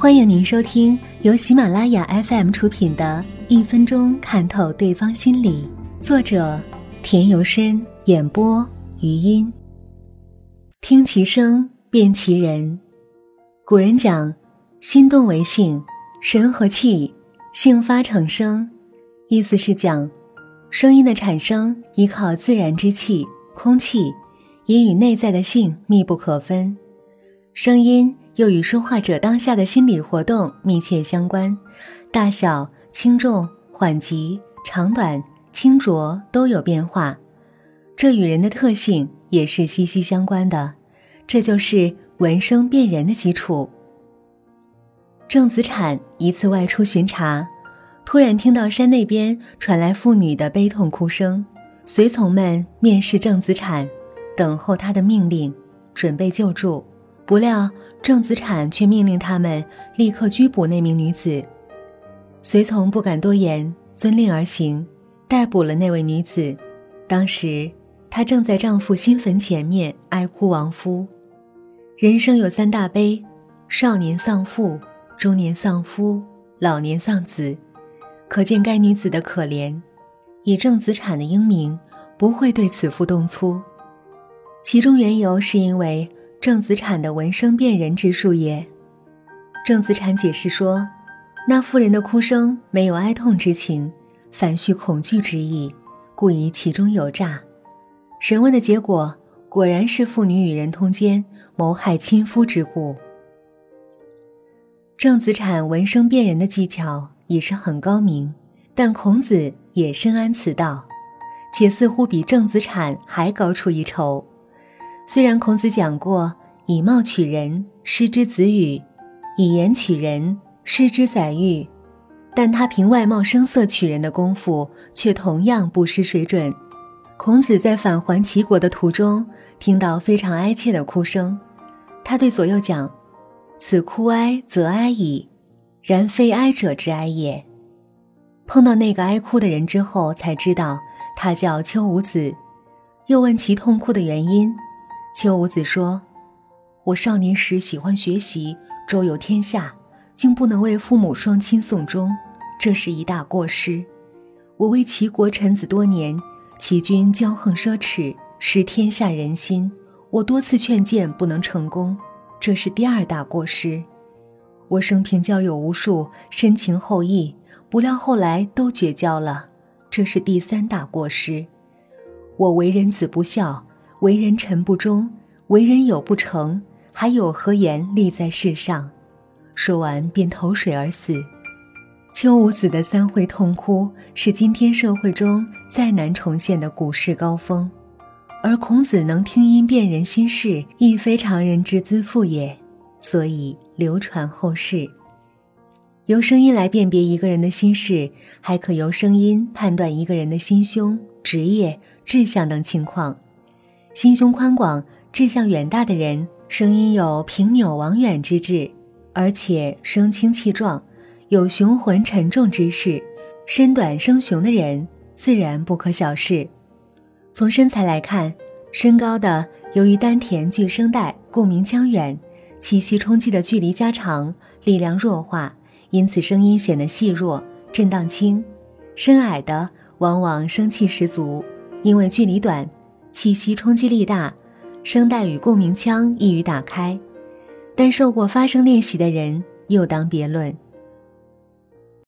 欢迎您收听由喜马拉雅 FM 出品的《一分钟看透对方心理》，作者田由深，演播余音。听其声，辨其人。古人讲：“心动为性，神和气，性发成声。”意思是讲，声音的产生依靠自然之气、空气，也与内在的性密不可分。声音。又与说话者当下的心理活动密切相关，大小、轻重、缓急、长短、清浊都有变化，这与人的特性也是息息相关的，这就是闻声辨人的基础。郑子产一次外出巡查，突然听到山那边传来妇女的悲痛哭声，随从们面试郑子产，等候他的命令，准备救助，不料。郑子产却命令他们立刻拘捕那名女子。随从不敢多言，遵令而行，逮捕了那位女子。当时她正在丈夫新坟前面哀哭亡夫。人生有三大悲：少年丧父，中年丧夫，老年丧子。可见该女子的可怜。以郑子产的英明，不会对此妇动粗。其中缘由是因为。郑子产的闻声辨人之术也。郑子产解释说，那妇人的哭声没有哀痛之情，反蓄恐惧之意，故疑其中有诈。审问的结果果然是妇女与人通奸，谋害亲夫之故。郑子产闻声辨人的技巧已是很高明，但孔子也深谙此道，且似乎比郑子产还高出一筹。虽然孔子讲过以貌取人，失之子语；以言取人，失之宰予，但他凭外貌声色取人的功夫却同样不失水准。孔子在返还齐国的途中，听到非常哀切的哭声，他对左右讲：“此哭哀则哀矣，然非哀者之哀也。”碰到那个哀哭的人之后，才知道他叫丘吾子，又问其痛哭的原因。丘吾子说：“我少年时喜欢学习，周游天下，竟不能为父母双亲送终，这是一大过失。我为齐国臣子多年，齐君骄横奢侈，失天下人心，我多次劝谏不能成功，这是第二大过失。我生平交友无数，深情厚谊，不料后来都绝交了，这是第三大过失。我为人子不孝。”为人臣不忠，为人友不成，还有何言立在世上？说完便投水而死。秋无子的三会痛哭，是今天社会中再难重现的股市高峰。而孔子能听音辨人心事，亦非常人之资赋也，所以流传后世。由声音来辨别一个人的心事，还可由声音判断一个人的心胸、职业、志向等情况。心胸宽广、志向远大的人，声音有平扭往远之志，而且声轻气壮，有雄浑沉重之势。身短声雄的人，自然不可小视。从身材来看，身高的由于丹田距声带共鸣腔远，气息冲击的距离加长，力量弱化，因此声音显得细弱、震荡轻。身矮的往往生气十足，因为距离短。气息冲击力大，声带与共鸣腔易于打开，但受过发声练习的人又当别论。